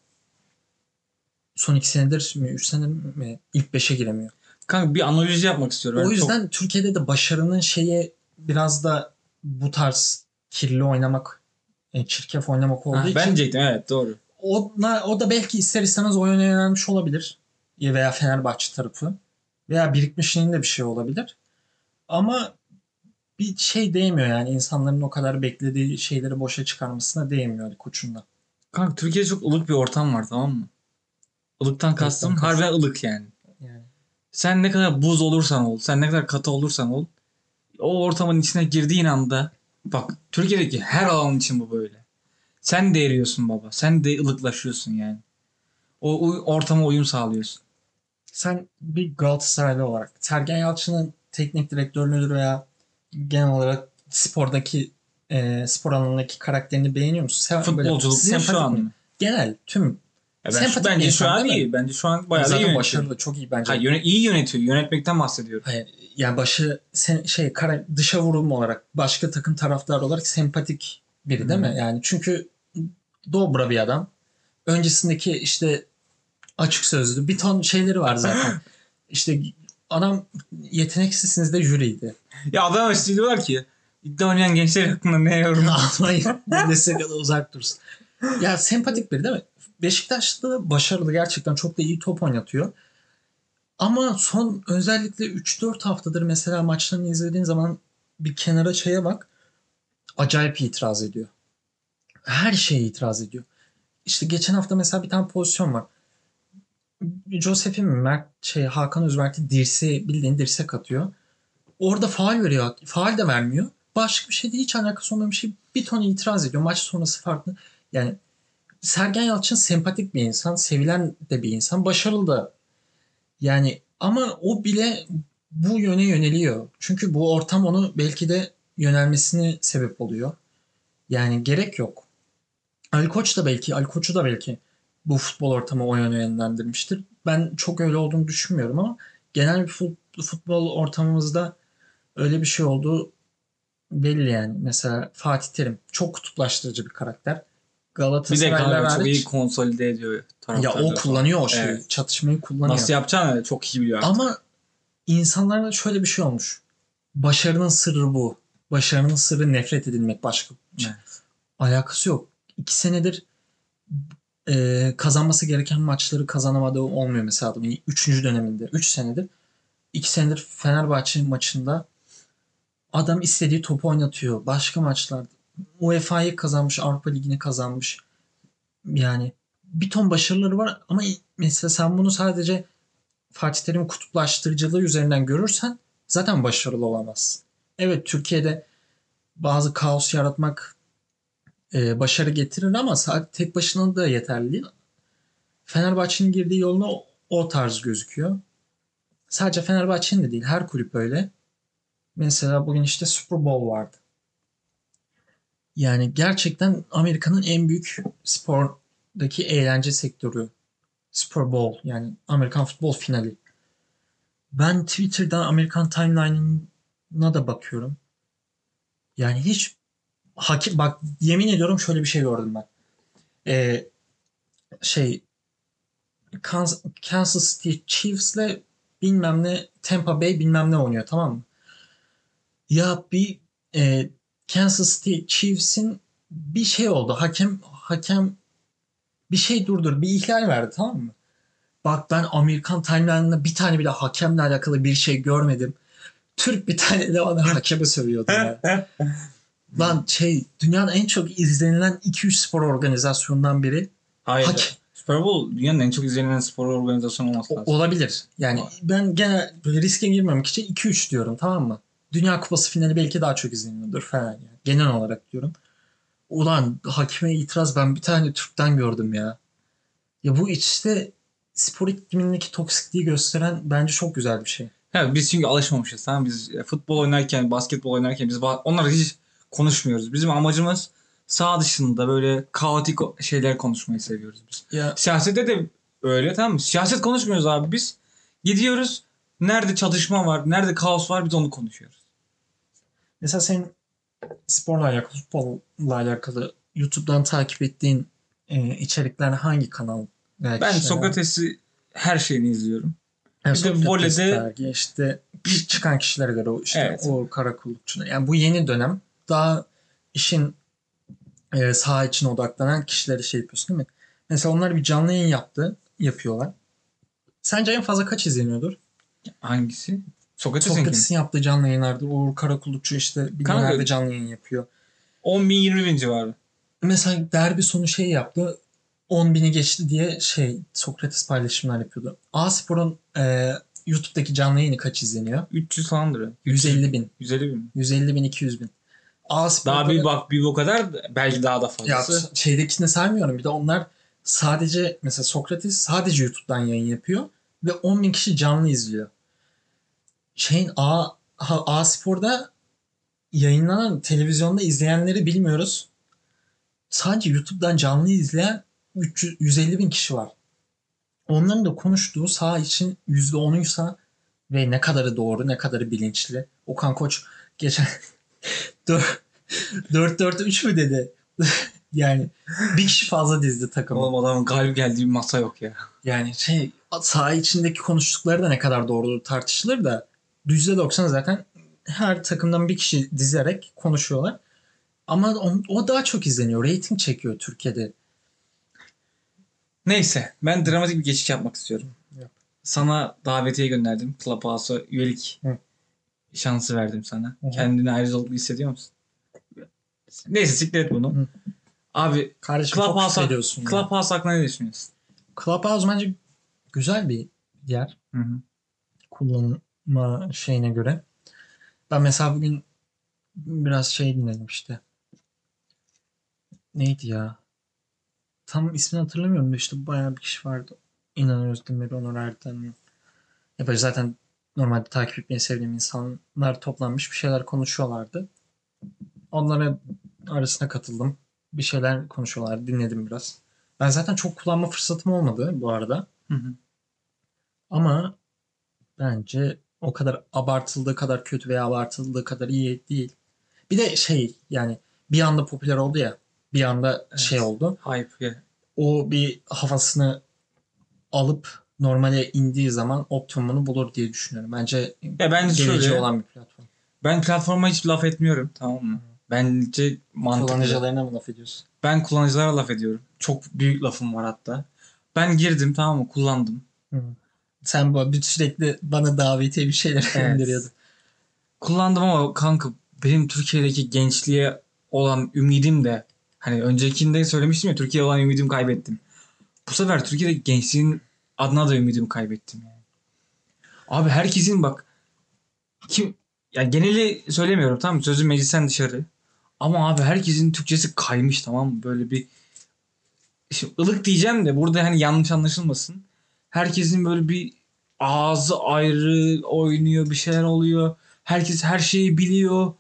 Son 2 senedir mi 3 senedir mi ilk 5'e giremiyor. Kanka bir analiz yapmak istiyorum. o Yani yüzden Türkiye'de de başarının şeyi biraz da bu tarz kirli oynamak, e, çirkef oynamak çok... olduğu Ha, için ben diyecektim evet doğru. o, o da belki ister istemez o yöne yönelmiş olabilir. Ya Veya Fenerbahçe tarafı. Veya birikmişliğin de bir şey olabilir. Ama bir şey değmiyor yani insanların o kadar beklediği şeyleri boşa çıkarmasına değmiyor Ali Koç'un da. Kanka Türkiye'de çok ılık bir ortam var tamam mı? Ilıktan kastım kastım. harbiden ılık yani. Yani Sen ne kadar buz olursan ol, sen ne kadar katı olursan ol, o ortamın içine girdiğin anda bak Türkiye'deki her alan için bu böyle. Sen de eriyorsun baba. Sen de ılıklaşıyorsun yani. O, o ortama uyum sağlıyorsun. Sen bir Galatasaraylı olarak Sergen Yalçın'ın teknik direktörlüğü veya genel olarak spordaki e, spor alanındaki karakterini beğeniyor musun? Böyle Futbolculuk mu şu an mı? Genel tüm Ya ben, bir bence şu an iyi. Bence şu an bayağı iyi zaten yönetiyor. başarılı çok iyi bence. Hayır, yöne- iyi yönetiyor. Yönetmekten bahsediyorum. Hayır, yani başı sen, şey kara, dışa vurum olarak başka takım taraftar olarak sempatik biri değil Hı. mi? Yani çünkü dobra bir adam. Öncesindeki işte açık sözlü bir ton şeyleri var zaten. işte adam yeteneksizsiniz de jüriydi. Ya adam işte diyorlar ki iddia oynayan gençler hakkında ne yorum? Almanya Bundesliga'da uzak dursun. Ya sempatik biri değil mi? Beşiktaş'ta başarılı gerçekten çok da iyi top oynatıyor. Ama son özellikle 3-4 haftadır mesela maçlarını izlediğin zaman bir kenara şeye bak. Acayip itiraz ediyor. Her şeye itiraz ediyor. İşte geçen hafta mesela bir tane pozisyon var. Joseph'in Mert şey Hakan Özmert'i dirseği bildiğin dirsek atıyor. Orada faal veriyor. Faal de vermiyor. Başka bir şey değil. Hiç alakası olmayan bir şey. Bir ton itiraz ediyor. Maç sonrası farklı. Yani Sergen Yalçın sempatik bir insan. Sevilen de bir insan. Başarılı da. Yani ama o bile bu yöne yöneliyor. Çünkü bu ortam onu belki de yönelmesine sebep oluyor. Yani gerek yok. Ali Koç da belki, Ali Koç'u da belki bu futbol ortamı o yöne yönlendirmiştir. Ben çok öyle olduğunu düşünmüyorum ama genel bir fut- futbol ortamımızda öyle bir şey olduğu belli yani. Mesela Fatih Terim çok kutuplaştırıcı bir karakter. Bir de Galatasaray'la kanka çok iyi konsolide ediyor ya o kullanıyor o şeyi. Evet. Çatışmayı kullanıyor. Nasıl yapacağını çok iyi biliyor. artık. Ama insanlarda şöyle bir şey olmuş. Başarının sırrı bu. Başarının sırrı nefret edilmek başka. Evet. Alakası yok. İki senedir e, kazanması gereken maçları kazanamadığı olmuyor mesela adamın. Üçüncü döneminde. Üç senedir. iki senedir Fenerbahçe maçında adam istediği topu oynatıyor. Başka maçlarda. UEFA'yı kazanmış. Avrupa Ligi'ni kazanmış. Yani bir ton başarıları var ama mesela sen bunu sadece Fatih Terim'in kutuplaştırıcılığı üzerinden görürsen zaten başarılı olamazsın. Evet Türkiye'de bazı kaos yaratmak e, başarı getirir ama sadece tek başına da yeterli değil. Fenerbahçe'nin girdiği yoluna o, tarz gözüküyor. Sadece Fenerbahçe'nin de değil her kulüp öyle. Mesela bugün işte Super Bowl vardı. Yani gerçekten Amerika'nın en büyük spordaki eğlence sektörü. Super Bowl yani Amerikan futbol finali. Ben Twitter'dan Amerikan timeline'ına da bakıyorum. Yani hiç hakim bak yemin ediyorum şöyle bir şey gördüm ben. Ee, şey Kansas, City Chiefs'le bilmem ne Tampa Bay bilmem ne oynuyor tamam mı? Ya bir e, Kansas City Chiefs'in bir şey oldu. Hakem hakem bir şey durdur, bir ihlal verdi tamam mı? Bak ben Amerikan timeline'ında bir tane bile hakemle alakalı bir şey görmedim. Türk bir tane de bana hakeme sövüyordu ya. Lan şey dünyanın en çok izlenilen 2-3 spor organizasyonundan biri. Hayır. Hakem. Super Bowl dünyanın en çok izlenen spor organizasyonu olması O- lazım. olabilir. Yani ben gene böyle riske girmemek için 2-3 diyorum tamam mı? Dünya Kupası finali belki daha çok izleniyordur falan yani. Genel olarak diyorum. Ulan hakime itiraz ben bir tane Türk'ten gördüm ya. Ya bu işte spor iklimindeki toksikliği gösteren bence çok güzel bir şey. Evet, biz çünkü alışmamışız. Tamam biz e, futbol oynarken, basketbol oynarken biz onları hiç konuşmuyoruz. Bizim amacımız sağ dışında böyle kaotik şeyler konuşmayı seviyoruz biz. Ya Siyasette de öyle tamam mı? Siyaset konuşmuyoruz abi biz. Gidiyoruz. Nerede çatışma var, nerede kaos var biz onu konuşuyoruz. mesela senin sporla alakalı, futbolla alakalı YouTube'dan takip ettiğin e, içerikler hangi kanal? veya Ben? Sokrates'i her şeyini izliyorum. Yani Bir de Sokrates voleyde- işte ç- çıkan kişilere göre o işte Evet. o karakullukçular. Yani bu yeni dönem daha işin e, saha için odaklanan kişileri şey yapıyorsun değil mi? Mesela onlar bir canlı yayın yaptı, yapıyorlar. Sence en fazla kaç izleniyordur? Hangisi? Sokrates'in Sokrates'in yaptığı canlı yayınlardır. Uğur Karakullukçu işte dönemde canlı yayın yapıyor. 10 bin 20 bin civarı. Mesela derbi sonu şey yaptı. 10 bini geçti diye şey Sokrates paylaşımlar yapıyordu. A-Spor'un e, YouTube'daki canlı yayını kaç izleniyor? 300 falandır. ya. 150 bin. 150 bin. 150 bin 200 bin. A-Spor'da Daha bir bak bir o kadar belki daha da ya, fazlası. şeydekini saymıyorum. Bir de onlar sadece mesela Sokrates sadece YouTube'dan yayın yapıyor ve 10 bin kişi canlı izliyor. Şeyin A, ha- A-Spor'da yayınlanan televizyonda izleyenleri bilmiyoruz. Sadece YouTube'dan canlı izleyen 300, 150 bin kişi var. Onların da konuştuğu saha için %10'uysa ve ne kadarı doğru ne kadarı bilinçli. Okan Koç geçen 4-4-3 mü dedi? yani bir kişi fazla dizdi takımı. Oğlum adamın galip geldiği bir masa yok ya. Yani şey saha içindeki konuştukları da ne kadar doğru tartışılır da %90 zaten her takımdan bir kişi dizerek konuşuyorlar. Ama o, o daha çok izleniyor. Rating çekiyor Türkiye'de. Neyse ben dramatik bir geçiş yapmak istiyorum. Yap. Sana davetiye gönderdim. Clubhouse'a üyelik Hı. Şansı verdim sana. Hı hı. Kendini ayrıcalıklı hissediyor musun? Neyse siktir et bunu. Hı. Abi Kardeşim Clubhouse. Clubhouse hakkında ne düşünüyorsun? Clubhouse bence güzel bir yer. Hı hı. kullanma şeyine göre. Ben mesela bugün biraz şey dinledim işte. Neydi ya? Tam ismini hatırlamıyorum da işte bayağı bir kişi vardı. İnan Özdemir, Onur Erdem. Ya böyle zaten normalde takip etmeyi sevdiğim insanlar toplanmış bir şeyler konuşuyorlardı. Onlara arasına katıldım. Bir şeyler konuşuyorlardı. Dinledim biraz. Ben zaten çok kullanma fırsatım olmadı bu arada. Hı hı. Ama bence o kadar abartıldığı kadar kötü veya abartıldığı kadar iyi değil. Bir de şey yani bir anda popüler oldu ya. Bir anda Evet. şey oldu. Hype. O bir havasını alıp normale indiği zaman optimumunu bulur diye düşünüyorum. Bence Ya geleceği şöyle. olan bir platform. Ben platforma hiç laf etmiyorum tamam mı? Bence mantıklı. Kullanıcılarına mı laf ediyorsun? Ben kullanıcılara laf ediyorum. Çok büyük lafım var hatta. Ben girdim tamam mı? Kullandım. Sen bu sürekli bana davetiye bir şeyler Evet. gönderiyordun. Kullandım ama kanka benim Türkiye'deki gençliğe olan ümidim de hani öncekinde söylemiştim ya Türkiye'ye olan ümidimi kaybettim. Bu sefer Türkiye'deki gençliğin adına da ümidimi kaybettim yani. Abi herkesin bak kim ya geneli söylemiyorum tamam mı? Sözü meclisten dışarı. Ama abi herkesin Türkçesi kaymış tamam mı? Böyle bir Şimdi ılık diyeceğim de burada hani yanlış anlaşılmasın. Herkesin böyle bir ağzı ayrı oynuyor bir şeyler oluyor. Herkes her şeyi biliyor.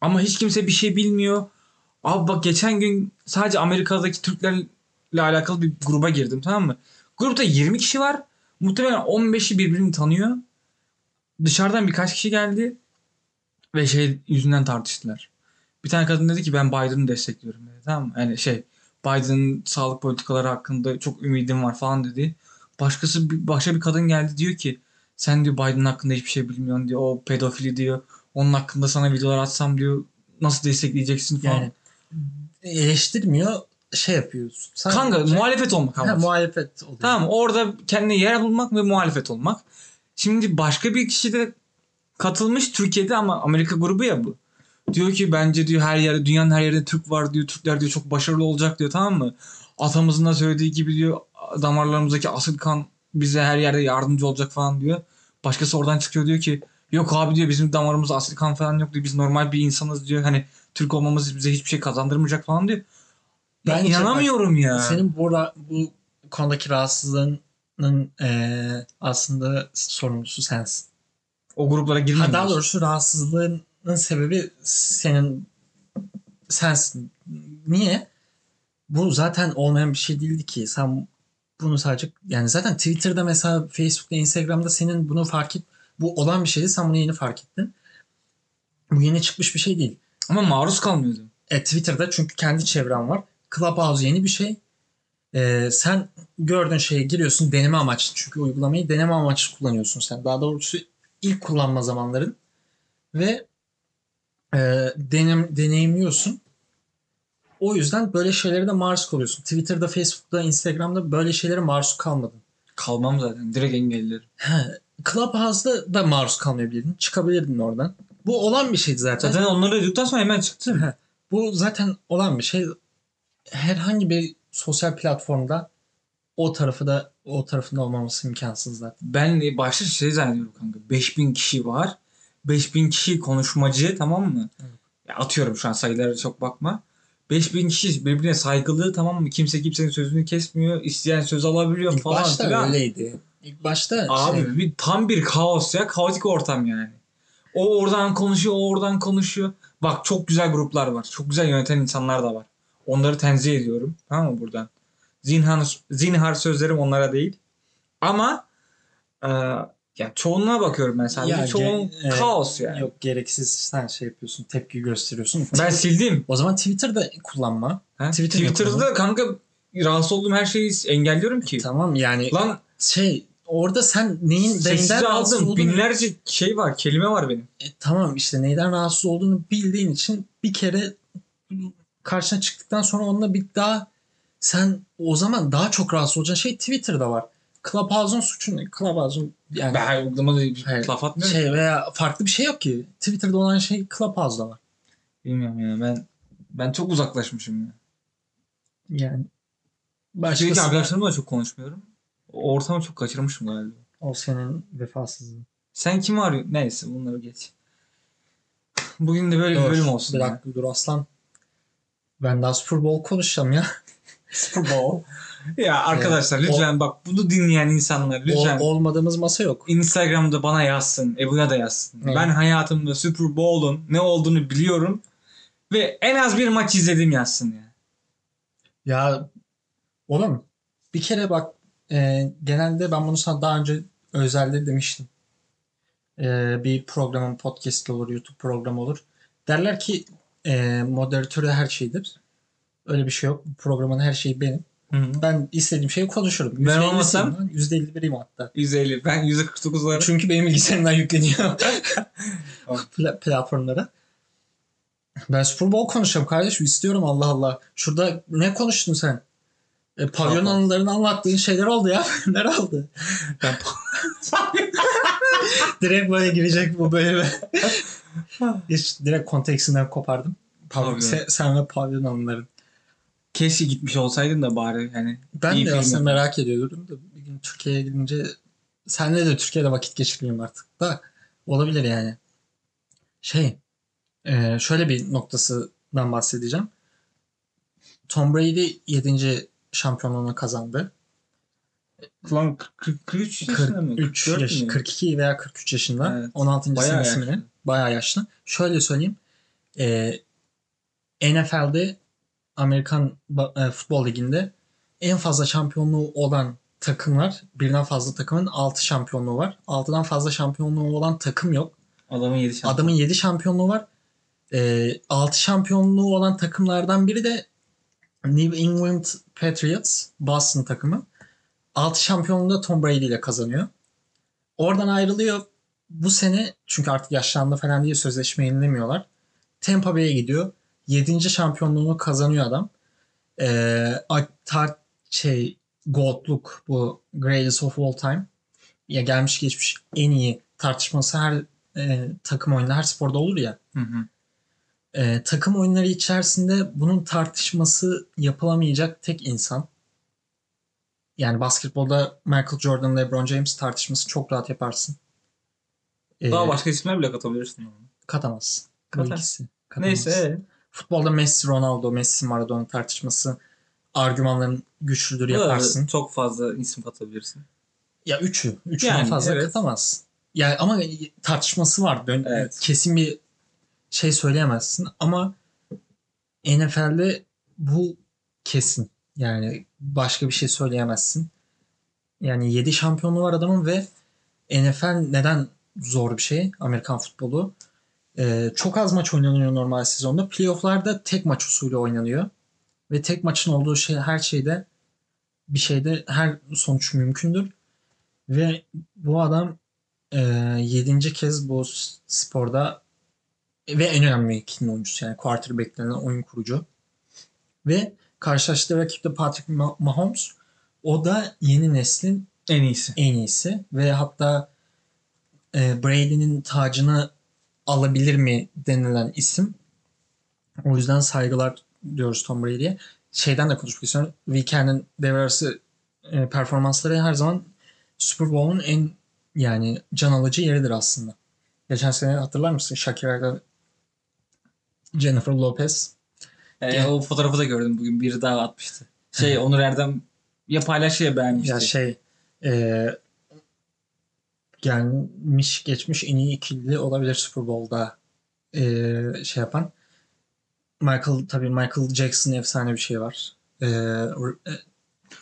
Ama hiç kimse bir şey bilmiyor. Abi bak geçen gün sadece Amerika'daki Türklerle alakalı bir gruba girdim tamam mı? Grupta 20 kişi var. Muhtemelen 15'i birbirini tanıyor. Dışarıdan birkaç kişi geldi. Ve şey yüzünden tartıştılar. Bir tane kadın dedi ki ben Biden'ı destekliyorum dedi. Tamam mı? Yani şey Biden'ın sağlık politikaları hakkında çok ümidim var falan dedi. Başkası başka bir kadın geldi diyor ki sen diyor Biden hakkında hiçbir şey bilmiyorsun diyor. O pedofili diyor. Onun hakkında sana videolar atsam diyor nasıl destekleyeceksin falan. Yani eleştirmiyor şey yapıyorsun. Sadece- Kanka muhalefet olmak ama. muhalefet oluyor. Tamam orada kendine yer bulmak ve muhalefet olmak. Şimdi başka bir kişi de katılmış Türkiye'de ama Amerika grubu ya bu. Diyor ki bence diyor her yerde dünyanın her yerinde Türk var diyor. Türkler diyor çok başarılı olacak diyor tamam mı? Atamızın da söylediği gibi diyor damarlarımızdaki asil kan bize her yerde yardımcı olacak falan diyor. Başkası oradan çıkıyor diyor ki yok abi diyor bizim damarımızda asil kan falan yok diyor. Biz normal bir insanız diyor. Hani Türk olmamız bize hiçbir şey kazandırmayacak falan diyor. Ben Bence inanamıyorum ya. Senin bu, ra- bu konudaki rahatsızlığının eee, aslında sorumlusu sensin. O gruplara girmiyor. Ha, daha doğrusu rahatsızlığının sebebi senin sensin. Niye? Bu zaten olmayan bir şey değildi ki. Sen bunu sadece yani zaten Twitter'da mesela Facebook'ta Instagram'da senin bunu fark et bu olan bir şeydi. Sen bunu yeni fark ettin. Bu yeni çıkmış bir şey değil. Ama maruz kalmıyordum. E, Twitter'da çünkü kendi çevren var. Clubhouse yeni bir şey. E, sen gördüğün şeye giriyorsun deneme amaçlı. Çünkü uygulamayı deneme amaçlı kullanıyorsun sen. Daha doğrusu ilk kullanma zamanların. Ve e, denem, deneyimliyorsun. O yüzden böyle şeylere de maruz kalıyorsun. Twitter'da, Facebook'ta, Instagram'da böyle şeylere maruz kalmadın. Kalmam zaten. Direkt engellerim. He, Clubhouse'da da maruz kalmayabilirdin. Çıkabilirdin oradan. Bu olan bir şeydi zaten. Zaten onları duyduktan sonra hemen çıktı. Bu zaten olan bir şey. Herhangi bir sosyal platformda o tarafı da o tarafında olmaması imkansız zaten. Ben başta şey zannediyorum kanka. 5000 kişi var. 5000 kişi konuşmacı tamam mı? Ya atıyorum şu an sayılara çok bakma. 5000 kişi birbirine saygılı tamam mı? Kimse kimsenin sözünü kesmiyor. İsteyen söz alabiliyor İlk falan başta öyleydi. İlk başta Abi şey, bir, tam bir kaos ya. Kaotik ortam yani. O oradan konuşuyor, o oradan konuşuyor. Bak çok güzel gruplar var. Çok güzel yöneten insanlar da var. Onları tenzih ediyorum. Tamam mı buradan? Zinhar, zinhar sözlerim onlara değil. Ama e, ya çoğunluğa bakıyorum ben sadece. Ya, Çoğun e, kaos yani. Yok gereksiz sen şey yapıyorsun. Tepki gösteriyorsun. Ben sildim. o zaman Twitter'da kullanma. Ha? Twitter'da Twitter'da kanka rahatsız olduğum her şeyi engelliyorum ki. Tamam yani Lan şey orada sen neyin neyden rahatsız aldım. olduğunu Binlerce şey var, kelime var benim. E, tamam işte neyden rahatsız olduğunu bildiğin için bir kere karşına çıktıktan sonra onunla bir daha sen o zaman daha çok rahatsız olacağın şey Twitter'da var. Clubhouse'un suçu ne? Clubhouse'un yani Ben Hayır. laf atmıyorum. şey veya farklı bir şey yok ki. Twitter'da olan şey Clubhouse'da var. Bilmiyorum ya ben ben çok uzaklaşmışım ya. Yani Çünkü başkası arkadaşlarımla da çok konuşmuyorum. Ortamı çok kaçırmışım galiba. o senin vefasızlığın. Sen kimi arıyorsun? Neyse bunları geç. Bugün de böyle bir Dur, bölüm olsun. Bir dakika dur aslan. Ben daha Super Bowl konuşacağım ya. Super Bowl. Ya arkadaşlar Evet. lütfen bak bunu dinleyen insanlar lütfen O- olmadığımız masa yok. Instagram'da bana yazsın. Ebu'ya da yazsın. Evet. Ben hayatımda Super Bowl'un ne olduğunu biliyorum. Ve en az bir maç izledim yazsın ya. Ya oğlum bir kere bak e, genelde ben bunu sana daha önce özelde demiştim. E, bir programın podcast olur, YouTube programı olur. Derler ki e, moderatörü her şeydir. Öyle bir şey yok. Bu programın her şeyi benim. Ben istediğim şeyi konuşurum. Ben %50'siyim olmasam? lan, %51'iyim hatta. 150. Ben 149 olarak. Çünkü benim bilgisayarımdan yükleniyor Pla- platformlara. Ben Super Bowl konuşacağım kardeşim. istiyorum Allah Allah. Şurada ne konuştun sen? E, pavyon Tamam. anılarını anlattığın şeyler oldu ya. Neler oldu? Ben- direkt böyle girecek bu bölüme. Hiç direkt konteksinden kopardım. Pavyon. Sen, sen ve pavyon anıların. Keşke gitmiş olsaydın da bari hani. Ben iyi de aslında yapın. merak ediyordum da bir gün Türkiye'ye gidince senle de Türkiye'de vakit geçireyim artık da olabilir yani. Şey e, şöyle bir noktasından bahsedeceğim. Tom Brady 7. şampiyonluğunu kazandı. Lan 40 43 yaşında mı? 43 44 yaş, mü? 42 veya 43 yaşında. Evet. 16. Bayağı yaşlı. Bayağı yaşlı. Şöyle söyleyeyim. E, NFL'de Amerikan e, Futbol Ligi'nde en fazla şampiyonluğu olan takımlar birden fazla takımın 6 şampiyonluğu var. 6'dan fazla şampiyonluğu olan takım yok. Adamın 7 şansı. Adamın 7 şampiyonluğu var. E, 6 şampiyonluğu olan takımlardan biri de New England Patriots, Boston takımı. 6 şampiyonluğu da Tom Brady ile kazanıyor. Oradan ayrılıyor. Bu sene çünkü artık yaşlandı falan diye sözleşme yenilemiyorlar. Tampa Bay'e gidiyor. 7. şampiyonluğunu kazanıyor adam. Ee, tar şey Gold'luk bu Greatest of All Time. Ya gelmiş geçmiş en iyi tartışması her e, takım oyununda her sporda olur ya. Hı hı. Ee, takım oyunları içerisinde bunun tartışması yapılamayacak tek insan. Yani basketbolda Michael Jordan, LeBron James tartışması çok rahat yaparsın. Ee, Daha başka isimler bile katabilirsin. katamazsın. Katar. ikisi. Katamaz. Neyse. evet. Futbolda Messi, Ronaldo, Messi, Maradona tartışması argümanların güçlüdür yaparsın. Çok fazla isim katabilirsin. Ya üçü. Üçünden Yani, fazla evet. katamazsın. Yani ama tartışması var. Dön- Evet. Kesin bir şey söyleyemezsin ama NFL'de bu kesin. Yani başka bir şey söyleyemezsin. Yani 7 şampiyonluğu var adamın ve NFL neden zor bir şey Amerikan futbolu? Ee, çok az maç oynanıyor normal sezonda. Playoff'larda tek maç usulü oynanıyor. Ve tek maçın olduğu şey her şeyde bir şeyde her sonuç mümkündür. Ve bu adam e, yedinci kez bu sporda ve en önemli ikilinin oyuncusu yani quarterback denilen oyun kurucu. Ve karşılaştığı rakip de Patrick Ma- Mahomes. O da yeni neslin En iyisi. en iyisi ve hatta e, Brady'nin tacını alabilir mi denilen isim. O yüzden saygılar diyoruz Tom Brady'ye. Şeyden de konuşmak istiyorum. Weekend'in devre arası e, performansları her zaman Super Bowl'un en yani can alıcı yeridir aslında. Geçen sene hatırlar mısın? Shakira'yla Jennifer Lopez. Ee, Gel. o fotoğrafı da gördüm bugün. Biri daha atmıştı. Şey Onur Erdem ya paylaşıyor ya beğenmişti. Ya şey e, gelmiş geçmiş en iyi ikili olabilir Super Bowl'da e, şey yapan. Michael tabii Michael Jackson efsane bir şey var. E, e,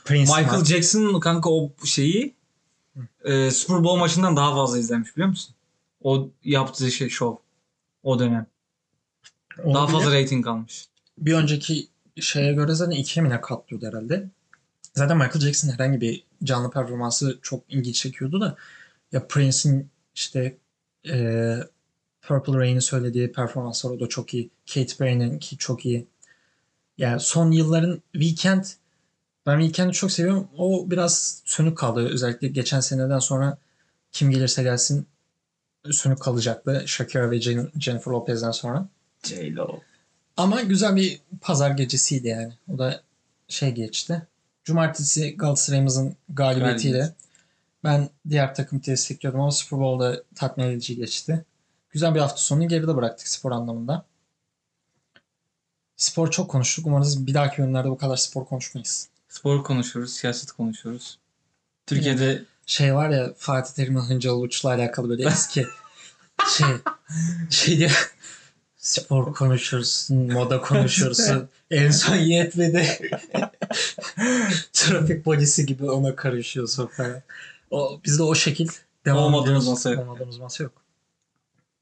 Prince Michael var. Jackson kanka o şeyi e, Super Bowl maçından daha fazla izlenmiş biliyor musun? O yaptığı şey şov. O dönem. Onu daha bile fazla rating almış. bir önceki şeye göre zaten ikiye mi ne katlıyordu herhalde. Zaten Michael Jackson herhangi bir canlı performansı çok ilgi çekiyordu da ya Prince'in işte e, Purple Rain'i söylediği performanslar o da çok iyi. Katy Perry'nin ki çok iyi. Yani son yılların Weekend Ben Weekend'i çok seviyorum. O biraz sönük kaldı. Özellikle geçen seneden sonra kim gelirse gelsin sönük kalacaktı. Shakira ve Jen- Jennifer Lopez'den sonra. J-Lo. Ama güzel bir pazar gecesiydi yani. O da şey geçti. Cumartesi Galatasaray'ımızın galibiyetiyle Galibiyet. ben diğer takım destekliyordum ama Super Bowl'da tatmin edici geçti. Güzel bir hafta sonunu geride bıraktık spor anlamında. Spor çok konuştuk. Umarız bir dahaki bölümlerde bu kadar spor konuşmayız. Spor konuşuyoruz, siyaset konuşuyoruz. Türkiye'de Şey var ya Fatih Terim'in Hıncal Uç'la alakalı böyle eski şey şey diye spor konuşuyoruz, moda konuşuyoruz. en son yetmedi. Trafik polisi gibi ona karışıyorsun falan. O, biz de o şekil devam Olmadığımız ediyoruz. masa yok. Olmadığımız masa yok.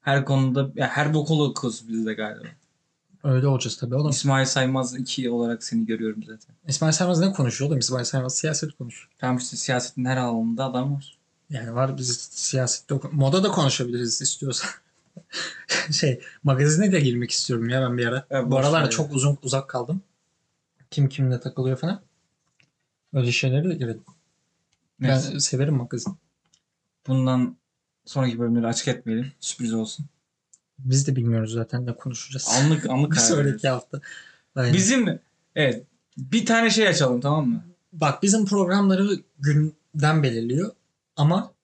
her konuda, ya her bokolu kız bizde galiba. Öyle olacağız tabii oğlum. İsmail Saymaz 2 olarak seni görüyorum zaten. İsmail Saymaz ne konuşuyor oğlum? İsmail Saymaz siyaset konuşuyor. Tamam işte siyasetin her alanında adam var. Yani var biz siyasette, moda da konuşabiliriz istiyorsan. şey magazine de girmek istiyorum ya ben bir ara. Evet, Bu aralar çok uzun uzak kaldım. Kim kimle takılıyor falan. Öyle şeylere de girelim. Neyse. Ben severim magazin. Bundan sonraki bölümleri açık etmeyelim. Sürpriz olsun. Biz de bilmiyoruz zaten ne konuşacağız. Anlık anlık bir sonraki hafta. Aynen. Bizim evet bir tane şey açalım tamam mı? Bak bizim programları günden belirliyor ama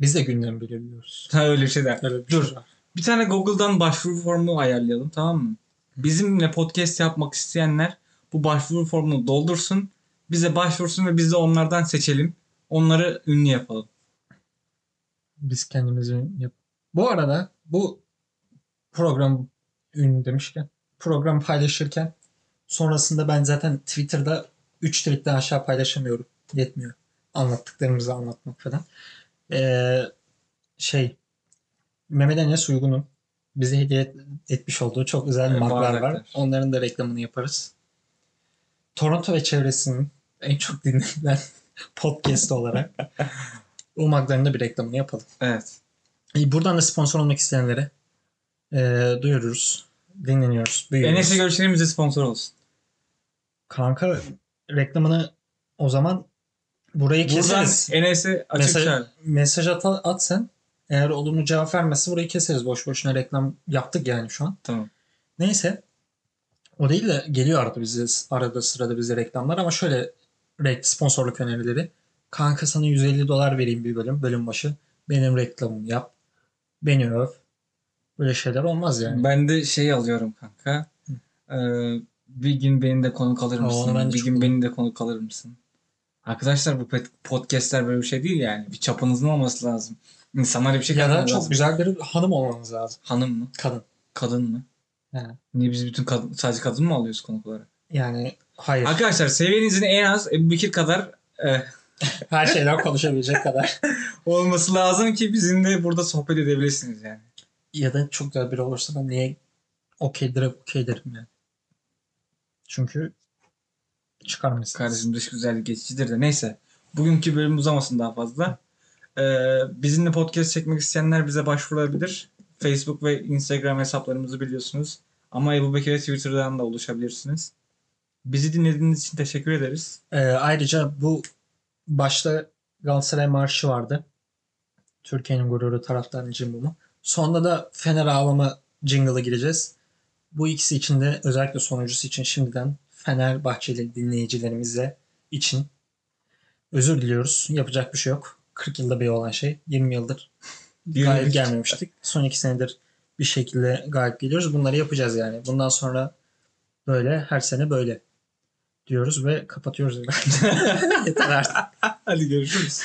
biz de günden belirliyoruz. Ha öyle şey. Öyle bir Dur. şey var. Bir tane Google'dan başvuru formu ayarlayalım tamam mı? Bizimle podcast yapmak isteyenler bu başvuru formunu doldursun. Bize başvursun ve biz de onlardan seçelim. Onları ünlü yapalım. Biz kendimizi yap. Bu arada bu program ünlü demişken program paylaşırken sonrasında ben zaten Twitter'da 3 tweetten aşağı paylaşamıyorum. Yetmiyor. Anlattıklarımızı anlatmak falan. Ee, şey Mehmet Enes Uygun'un bize hediye et- etmiş olduğu çok güzel Evet, maglar var. Onların da reklamını yaparız. Toronto ve çevresinin en çok dinlenilen podcast olarak o magların da bir reklamını yapalım. Evet. Buradan da sponsor olmak isteyenlere e, duyururuz. Dinleniyoruz. Büyüyoruz. Enes'e görüşlerim bize sponsor olsun. Kanka reklamını o zaman burayı Buradan keseriz. Enes'e açık Mesaj, çağır. mesaj at, at sen. Eğer olumlu cevap vermezse burayı keseriz. Boş boşuna reklam yaptık yani şu an. Tamam. Neyse. O değil de geliyor arada bize arada sırada bize reklamlar ama şöyle sponsorluk önerileri. Kanka sana 150 dolar vereyim bir bölüm bölüm başı. Benim reklamımı yap. Beni öv. Böyle şeyler olmaz yani. Ben de şey alıyorum kanka. Ee, bir gün beni de konuk alır Aa, mısın? de bir gün alayım. beni de konuk alır mısın? Arkadaşlar bu podcastler böyle bir şey değil yani. Bir çapınızın olması lazım. İnsanlara bir şey Ya da çok lazım. güzel bir hanım olmanız lazım. Hanım mı? Kadın. Kadın mı? He. Niye biz bütün kadın, sadece kadın mı alıyoruz konuk olarak? Yani hayır. Arkadaşlar seviyenizin en az Ebu Bekir kadar e, Her şeyden konuşabilecek kadar. olması lazım ki bizimle burada sohbet edebilirsiniz yani. ya da çok güzel biri olursa ben niye okeydir okey derim yani. Çünkü çıkarmışsınız. Kardeşim dış güzellik geçicidir de. Neyse. Bugünkü bölüm uzamasın daha fazla. Ee, bizimle podcast çekmek isteyenler bize başvurabilir. Facebook ve Instagram hesaplarımızı biliyorsunuz. Ama Ebu Bekir'e Twitter'dan da ulaşabilirsiniz. Bizi dinlediğiniz için teşekkür ederiz. Ee, ayrıca bu başta Galatasaray Marşı vardı. Türkiye'nin gururu taraftarın cimbumu. Sonunda da Fener ağlama jingle'ı gireceğiz. Bu ikisi için de özellikle sonuncusu için şimdiden Fenerbahçeli dinleyicilerimize için özür diliyoruz. Yapacak bir şey yok. 40 yılda bir olan şey. 20 yıldır galip gelmemiştik. Son iki senedir bir şekilde galip geliyoruz. Bunları yapacağız yani. Bundan sonra böyle her sene böyle diyoruz ve kapatıyoruz. Yeter artık. Hadi görüşürüz.